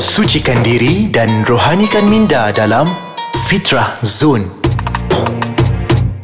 Sucikan diri dan rohanikan minda dalam Fitrah Zone.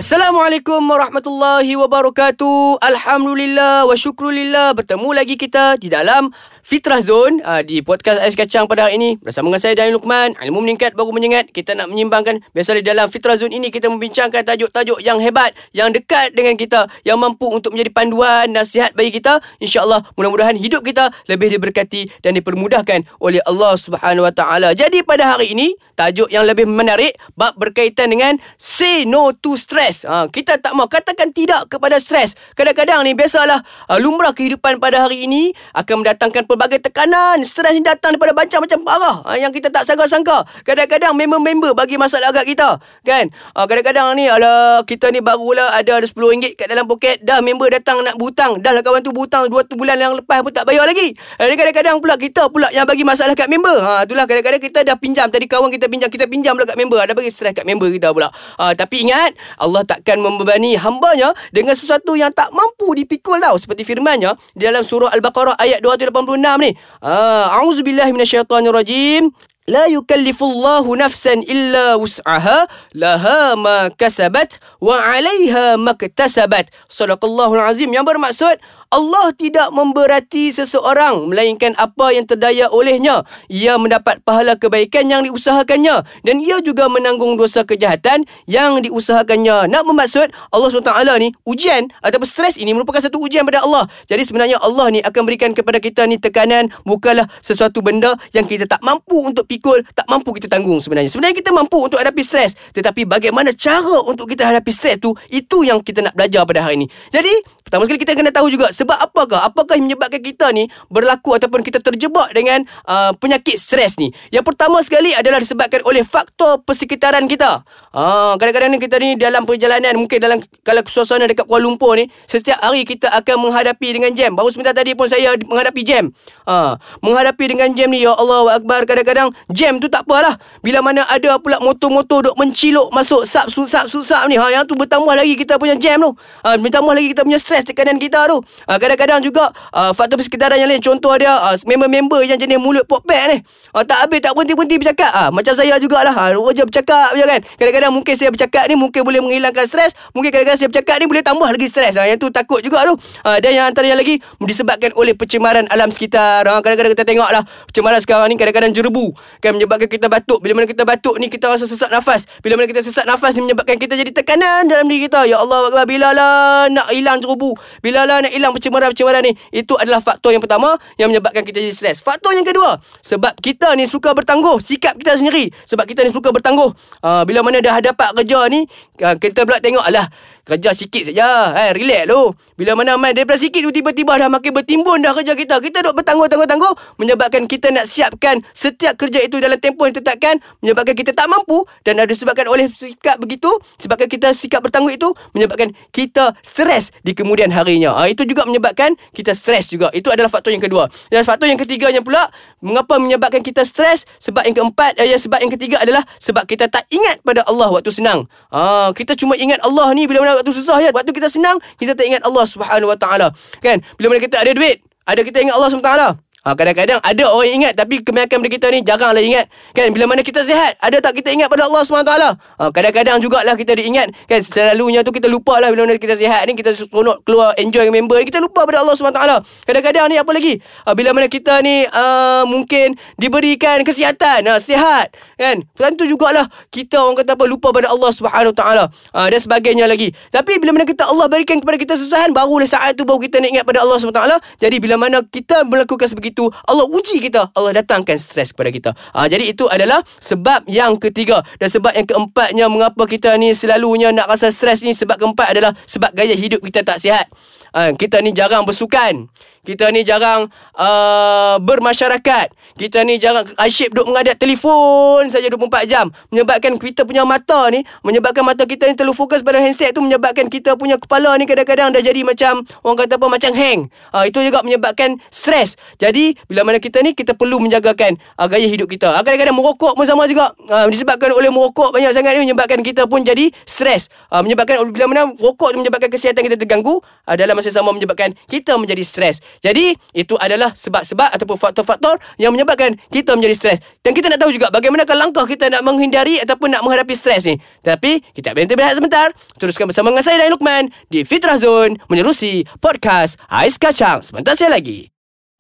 Assalamualaikum warahmatullahi wabarakatuh. Alhamdulillah wa syukrulillah bertemu lagi kita di dalam Fitrah Zone uh, di podcast Ais Kacang pada hari ini bersama dengan saya Dain Lukman. Ilmu meningkat baru menyengat. Kita nak menyimbangkan biasa di dalam Fitrah Zone ini kita membincangkan tajuk-tajuk yang hebat, yang dekat dengan kita, yang mampu untuk menjadi panduan nasihat bagi kita. Insya-Allah mudah-mudahan hidup kita lebih diberkati dan dipermudahkan oleh Allah Subhanahu Wa Taala. Jadi pada hari ini tajuk yang lebih menarik bab berkaitan dengan say no to stress. Uh, kita tak mau katakan tidak kepada stres. Kadang-kadang ni biasalah uh, lumrah kehidupan pada hari ini akan mendatangkan pelbagai tekanan. Stres ni datang daripada macam-macam arah ha, yang kita tak sangka-sangka. Kadang-kadang member-member bagi masalah agak kita. Kan? Ha, kadang-kadang ni ala kita ni barulah ada RM10 kat dalam poket. Dah member datang nak berhutang. Dah lah kawan tu berhutang 2 bulan yang lepas pun tak bayar lagi. Jadi kadang-kadang pula kita pula yang bagi masalah kat member. Ha, itulah kadang-kadang kita dah pinjam. Tadi kawan kita pinjam. Kita pinjam pula kat member. Ada bagi stres kat member kita pula. Ha, tapi ingat, Allah takkan membebani hambanya dengan sesuatu yang tak mampu dipikul tau. Seperti firmannya di dalam surah Al-Baqarah ayat 286 6 ni. Ah, auzubillahi minasyaitanirrajim. La yukallifullahu nafsan illa wus'aha laha ma kasabat wa 'alayha maktasabat. Sadaqallahul azim. Yang bermaksud Allah tidak memberati seseorang melainkan apa yang terdaya olehnya. Ia mendapat pahala kebaikan yang diusahakannya dan ia juga menanggung dosa kejahatan yang diusahakannya. Nak bermaksud Allah SWT ni ujian ataupun stres ini merupakan satu ujian pada Allah. Jadi sebenarnya Allah ni akan berikan kepada kita ni tekanan bukanlah sesuatu benda yang kita tak mampu untuk pikul, tak mampu kita tanggung sebenarnya. Sebenarnya kita mampu untuk hadapi stres, tetapi bagaimana cara untuk kita hadapi stres tu itu yang kita nak belajar pada hari ini. Jadi, pertama sekali kita kena tahu juga sebab apakah? Apakah yang menyebabkan kita ni berlaku ataupun kita terjebak dengan uh, penyakit stres ni? Yang pertama sekali adalah disebabkan oleh faktor persekitaran kita. Uh, kadang-kadang ni kita ni dalam perjalanan mungkin dalam kalau suasana dekat Kuala Lumpur ni setiap hari kita akan menghadapi dengan jam. Baru sebentar tadi pun saya menghadapi jam. Uh, menghadapi dengan jam ni ya Allah Akbar kadang-kadang jam tu tak apalah. Bila mana ada pula motor-motor duk menciluk masuk sap susap susap ni ha yang tu bertambah lagi kita punya jam tu. Ha bertambah lagi kita punya stres tekanan kita tu. Uh, kadang-kadang juga uh, faktor persekitaran yang lain contoh ada uh, member-member yang jenis mulut pokpek ni. Uh, tak habis tak berhenti-berhenti bercakap. Uh, macam saya jugalah. Uh, wajah bercakap je kan. Kadang-kadang mungkin saya bercakap ni mungkin boleh menghilangkan stres, mungkin kadang-kadang saya bercakap ni boleh tambah lagi stres. Uh, yang tu takut juga tu. Uh, dan yang antara yang lagi disebabkan oleh pencemaran alam sekitar. Uh, kadang-kadang kita tengoklah pencemaran sekarang ni kadang-kadang jerebu kan menyebabkan kita batuk. Bila mana kita batuk ni kita rasa sesak nafas. Bila mana kita sesak nafas ni menyebabkan kita jadi tekanan dalam diri kita. Ya Allah, bila lah nak hilang jerebu. Bila lah nak hilang pencemaran pencemaran ni Itu adalah faktor yang pertama Yang menyebabkan kita jadi stres Faktor yang kedua Sebab kita ni suka bertangguh Sikap kita sendiri Sebab kita ni suka bertangguh. Uh, Bila mana dah dapat kerja ni uh, Kita pula tengok Alah Kerja sikit saja. Eh, relax tu. Bila mana main daripada sikit tu tiba-tiba dah makin bertimbun dah kerja kita. Kita duk bertangguh-tangguh-tangguh menyebabkan kita nak siapkan setiap kerja itu dalam tempoh yang ditetapkan menyebabkan kita tak mampu dan ada disebabkan oleh sikap begitu sebabkan kita sikap bertangguh itu menyebabkan kita stres di kemudian harinya. Ha, itu juga menyebabkan kita stres juga. Itu adalah faktor yang kedua. Dan faktor yang ketiganya pula mengapa menyebabkan kita stres? Sebab yang keempat eh, sebab yang ketiga adalah sebab kita tak ingat pada Allah waktu senang. Ha, kita cuma ingat Allah ni bila mana waktu susah je. Waktu kita senang, kita tak ingat Allah Subhanahu Wa Taala. Kan? Bila mana kita ada duit, ada kita ingat Allah Subhanahu Wa Taala. Ha, kadang-kadang ada orang ingat tapi kebanyakan daripada kita ni jaranglah ingat. Kan bila mana kita sihat, ada tak kita ingat pada Allah SWT? Ha, kadang-kadang jugalah kita diingat. Kan selalunya tu kita lupa lah bila mana kita sihat ni kita seronok keluar enjoy dengan member kita lupa pada Allah SWT. Kadang-kadang ni apa lagi? Ha, bila mana kita ni uh, mungkin diberikan kesihatan, ha, sihat kan. Tentu jugalah kita orang kata apa lupa pada Allah SWT. Ha, dan sebagainya lagi. Tapi bila mana kita Allah berikan kepada kita kesusahan barulah saat tu baru kita nak ingat pada Allah SWT. Jadi bila mana kita melakukan sebegitu itu Allah uji kita. Allah datangkan stres kepada kita. Ha, jadi itu adalah sebab yang ketiga. Dan sebab yang keempatnya mengapa kita ni selalunya nak rasa stres ni sebab keempat adalah sebab gaya hidup kita tak sihat. Ha, kita ni jarang bersukan kita ni jarang uh, bermasyarakat. Kita ni jarang asyik duduk mengadap telefon saja 24 jam. Menyebabkan kita punya mata ni, menyebabkan mata kita ni terlalu fokus pada handset tu menyebabkan kita punya kepala ni kadang-kadang dah jadi macam orang kata apa macam hang. Uh, itu juga menyebabkan stres. Jadi bila mana kita ni kita perlu menjagakan uh, gaya hidup kita. Uh, kadang-kadang merokok pun sama juga. Uh, disebabkan oleh merokok banyak sangat ni menyebabkan kita pun jadi stres. Uh, menyebabkan bila mana rokok tu menyebabkan kesihatan kita terganggu uh, dalam masa sama menyebabkan kita menjadi stres. Jadi itu adalah sebab-sebab ataupun faktor-faktor yang menyebabkan kita menjadi stres. Dan kita nak tahu juga bagaimanakah langkah kita nak menghindari ataupun nak menghadapi stres ni. Tapi kita berhenti berehat sebentar. Teruskan bersama dengan saya dan Lukman di Fitrah Zone menerusi podcast Ais Kacang. Sebentar saya lagi.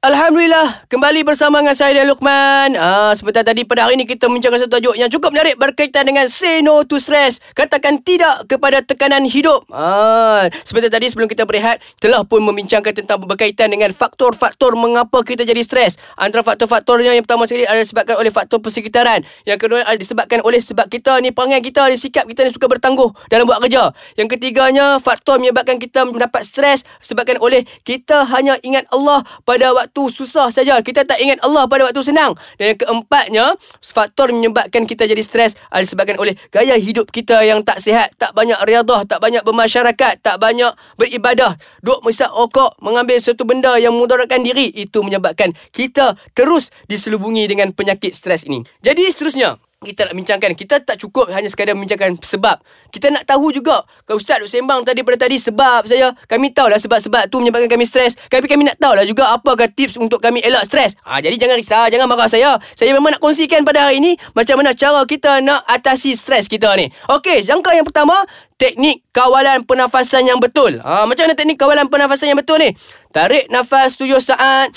Alhamdulillah, kembali bersama dengan saya dan Luqman. Ah, sebentar tadi pada hari ini kita membincangkan satu tajuk yang cukup menarik berkaitan dengan say no to stress. Katakan tidak kepada tekanan hidup. Ah, sebentar tadi sebelum kita berehat, telah pun membincangkan tentang berkaitan dengan faktor-faktor mengapa kita jadi stres. Antara faktor-faktornya yang pertama sekali adalah disebabkan oleh faktor persekitaran. Yang kedua adalah disebabkan oleh sebab kita ni perangai kita ni sikap kita ni suka bertangguh dalam buat kerja. Yang ketiganya, faktor menyebabkan kita mendapat stres sebabkan oleh kita hanya ingat Allah pada waktu waktu susah saja. Kita tak ingat Allah pada waktu senang. Dan yang keempatnya, faktor menyebabkan kita jadi stres adalah disebabkan oleh gaya hidup kita yang tak sihat. Tak banyak riadah, tak banyak bermasyarakat, tak banyak beribadah. Duk mesak rokok, mengambil sesuatu benda yang mudaratkan diri. Itu menyebabkan kita terus diselubungi dengan penyakit stres ini. Jadi seterusnya, kita nak bincangkan. Kita tak cukup hanya sekadar membincangkan sebab. Kita nak tahu juga. Kalau Ustaz duk sembang tadi pada tadi Sebab saya Kami tahulah sebab-sebab tu menyebabkan kami stres. Tapi kami nak tahulah juga Apakah tips untuk kami elak stres. Ha, Jadi jangan risau Jangan marah saya. Saya memang nak kongsikan pada hari ini Macam mana cara kita nak atasi stres kita ni. Okey, jangka yang pertama Teknik kawalan pernafasan yang betul. Ha, Macam mana teknik kawalan pernafasan yang betul ni? Tarik nafas 7 saat.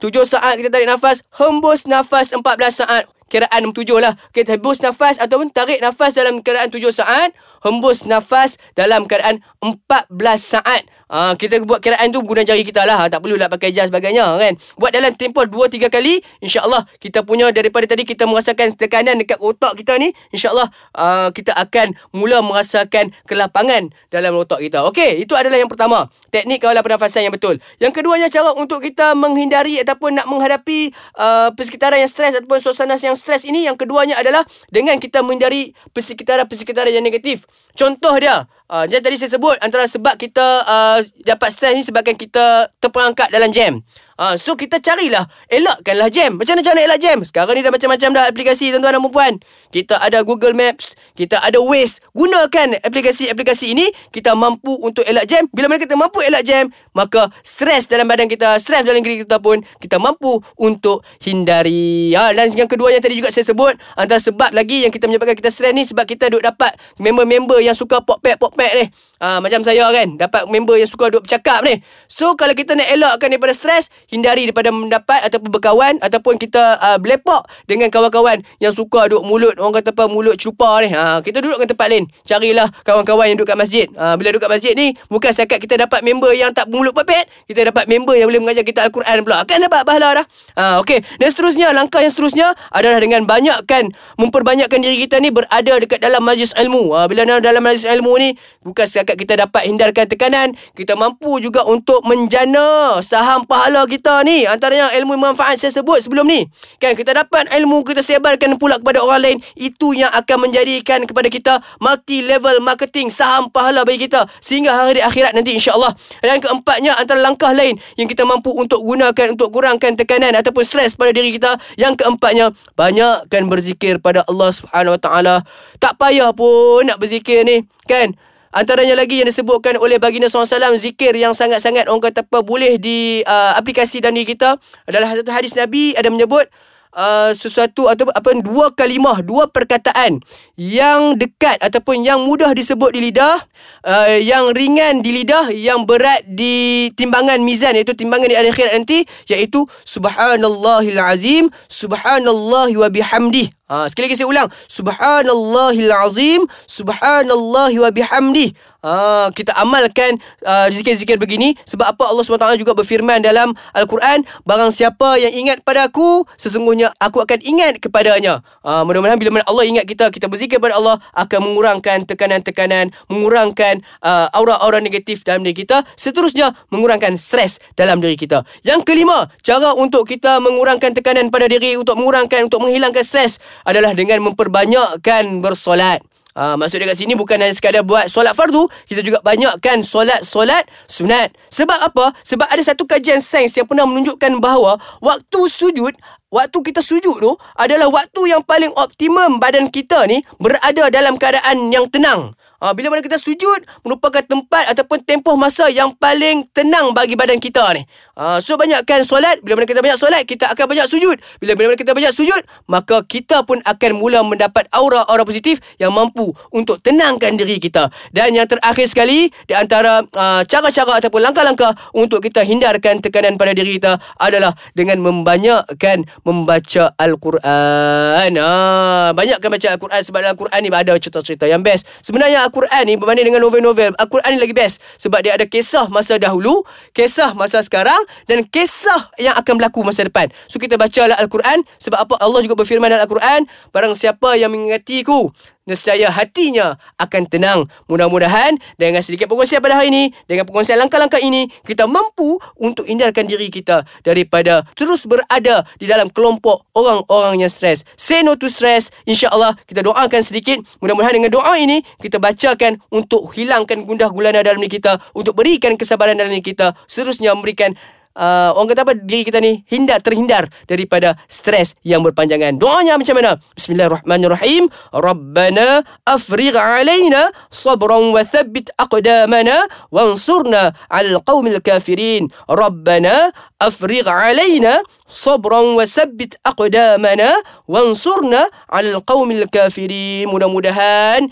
7 saat kita tarik nafas Hembus nafas 14 saat kiraan tujuh lah. Kita hembus nafas ataupun tarik nafas dalam kiraan tujuh saat. Hembus nafas dalam keadaan empat belas saat. Ha, kita buat kiraan tu guna jari kita lah. Tak perlu nak pakai jas sebagainya kan. Buat dalam tempoh dua tiga kali. InsyaAllah kita punya daripada tadi kita merasakan tekanan dekat otak kita ni. InsyaAllah uh, kita akan mula merasakan kelapangan dalam otak kita. Okey, itu adalah yang pertama. Teknik kawalan pernafasan yang betul. Yang keduanya cara untuk kita menghindari ataupun nak menghadapi uh, persekitaran yang stres ataupun suasana yang stres ini yang keduanya adalah dengan kita menghindari persekitaran-persekitaran yang negatif. Contoh dia, uh, jadi tadi saya sebut antara sebab kita uh, dapat stres ni sebabkan kita terperangkap dalam jam. Ha, so kita carilah. Elakkanlah jam Macam mana nak elak jam Sekarang ni dah macam-macam dah aplikasi Tuan-tuan dan perempuan Kita ada Google Maps Kita ada Waze. Gunakan aplikasi-aplikasi ini Kita mampu untuk elak jam Bila mana kita mampu elak jam Maka stres dalam badan kita Stres dalam diri kita pun Kita mampu untuk hindari. Ha, Dan yang kedua yang tadi juga saya sebut Antara sebab lagi yang kita menyebabkan kita stres ni Sebab kita duk dapat Member-member yang suka pop-pet-pop-pet ni. Ha, Macam saya kan Dapat member yang suka duk bercakap ni. So kalau kita nak elakkan daripada stres hindari daripada mendapat ataupun berkawan ataupun kita uh, berlepak dengan kawan-kawan yang suka duduk mulut orang kata apa mulut celupa ni. Ha, kita duduk ke tempat lain. Carilah kawan-kawan yang duduk kat masjid. Ha, bila duduk kat masjid ni bukan setakat kita dapat member yang tak mulut pepet, kita dapat member yang boleh mengajar kita Al-Quran pula. Akan dapat pahala dah. Ha, okey. Dan seterusnya langkah yang seterusnya adalah dengan banyakkan memperbanyakkan diri kita ni berada dekat dalam majlis ilmu. Ha, bila dalam majlis ilmu ni bukan setakat kita dapat hindarkan tekanan, kita mampu juga untuk menjana saham pahala kita ni antaranya ilmu manfaat saya sebut sebelum ni. Kan kita dapat ilmu kita sebarkan pula kepada orang lain. Itu yang akan menjadikan kepada kita multi level marketing saham pahala bagi kita. Sehingga hari akhirat nanti insyaallah. Dan keempatnya antara langkah lain yang kita mampu untuk gunakan untuk kurangkan tekanan ataupun stres pada diri kita. Yang keempatnya banyakkan berzikir pada Allah Subhanahu Wa Taala. Tak payah pun nak berzikir ni kan Antaranya lagi yang disebutkan oleh baginda SAW Zikir yang sangat-sangat orang kata apa Boleh di uh, aplikasi dan diri kita. Adalah satu hadis Nabi ada menyebut Uh, sesuatu atau apa dua kalimah dua perkataan yang dekat ataupun yang mudah disebut di lidah uh, yang ringan di lidah yang berat di timbangan mizan iaitu timbangan di akhirat nanti iaitu subhanallahil azim subhanallahi wa bihamdih Ha, sekali lagi saya ulang. Subhanallahil azim. Subhanallahi wa bihamdih. Ha, kita amalkan uh, zikir-zikir begini. Sebab apa Allah SWT juga berfirman dalam Al-Quran. Barang siapa yang ingat pada aku, sesungguhnya aku akan ingat kepadanya. Ha, mudah-mudahan bila Allah ingat kita, kita berzikir pada Allah, akan mengurangkan tekanan-tekanan, mengurangkan uh, aura-aura negatif dalam diri kita. Seterusnya, mengurangkan stres dalam diri kita. Yang kelima, cara untuk kita mengurangkan tekanan pada diri, untuk mengurangkan, untuk menghilangkan stres adalah dengan memperbanyakkan bersolat. Ha, maksud dia kat sini bukan hanya sekadar buat solat fardu, kita juga banyakkan solat-solat sunat. Sebab apa? Sebab ada satu kajian sains yang pernah menunjukkan bahawa waktu sujud, waktu kita sujud tu adalah waktu yang paling optimum badan kita ni berada dalam keadaan yang tenang. Ha, bila mana kita sujud merupakan tempat ataupun tempoh masa yang paling tenang bagi badan kita ni. Ha, so banyakkan solat. Bila mana kita banyak solat, kita akan banyak sujud. Bila mana kita banyak sujud, maka kita pun akan mula mendapat aura-aura positif yang mampu untuk tenangkan diri kita. Dan yang terakhir sekali, di antara uh, cara-cara ataupun langkah-langkah untuk kita hindarkan tekanan pada diri kita adalah dengan membanyakkan membaca Al-Quran. Ha, banyakkan baca Al-Quran sebab dalam Al-Quran ni ada cerita-cerita yang best. Sebenarnya Al-Quran ni berbanding dengan novel-novel, Al-Quran ni lagi best sebab dia ada kisah masa dahulu, kisah masa sekarang dan kisah yang akan berlaku masa depan. So kita bacalah Al-Quran sebab apa Allah juga berfirman dalam Al-Quran, barang siapa yang mengingatiku nescaya hatinya akan tenang. Mudah-mudahan dengan sedikit perkongsian pada hari ini, dengan perkongsian langkah-langkah ini, kita mampu untuk hindarkan diri kita daripada terus berada di dalam kelompok orang-orang yang stres. Say no to stress. InsyaAllah kita doakan sedikit. Mudah-mudahan dengan doa ini, kita bacakan untuk hilangkan gundah gulana dalam diri kita, untuk berikan kesabaran dalam diri kita, seterusnya memberikan uh, orang kata apa diri kita ni hindar terhindar daripada stres yang berpanjangan. Doanya macam mana? Bismillahirrahmanirrahim. Rabbana afrigh alaina sabran wa thabbit aqdamana wansurna 'alal qaumil kafirin. Rabbana afrigh alaina sabran wa thabbit aqdamana wansurna 'alal qaumil kafirin. Mudah-mudahan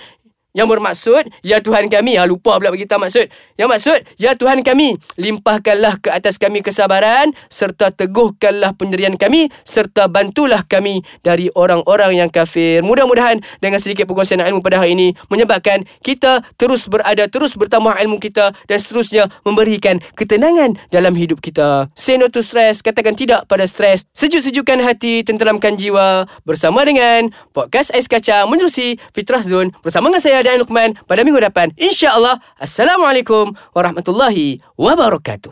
yang bermaksud, Ya Tuhan kami, ha, lupa pula tahu maksud. Yang maksud, Ya Tuhan kami, limpahkanlah ke atas kami kesabaran, serta teguhkanlah pendirian kami, serta bantulah kami dari orang-orang yang kafir. Mudah-mudahan dengan sedikit perkongsian ilmu pada hari ini, menyebabkan kita terus berada, terus bertambah ilmu kita dan seterusnya memberikan ketenangan dalam hidup kita. Say no to stress, katakan tidak pada stres. Sejuk-sejukkan hati, tenteramkan jiwa. Bersama dengan Podcast Ais Kacang menerusi Fitrah Zone bersama dengan saya dan Luqman pada minggu depan. InsyaAllah. Assalamualaikum warahmatullahi wabarakatuh.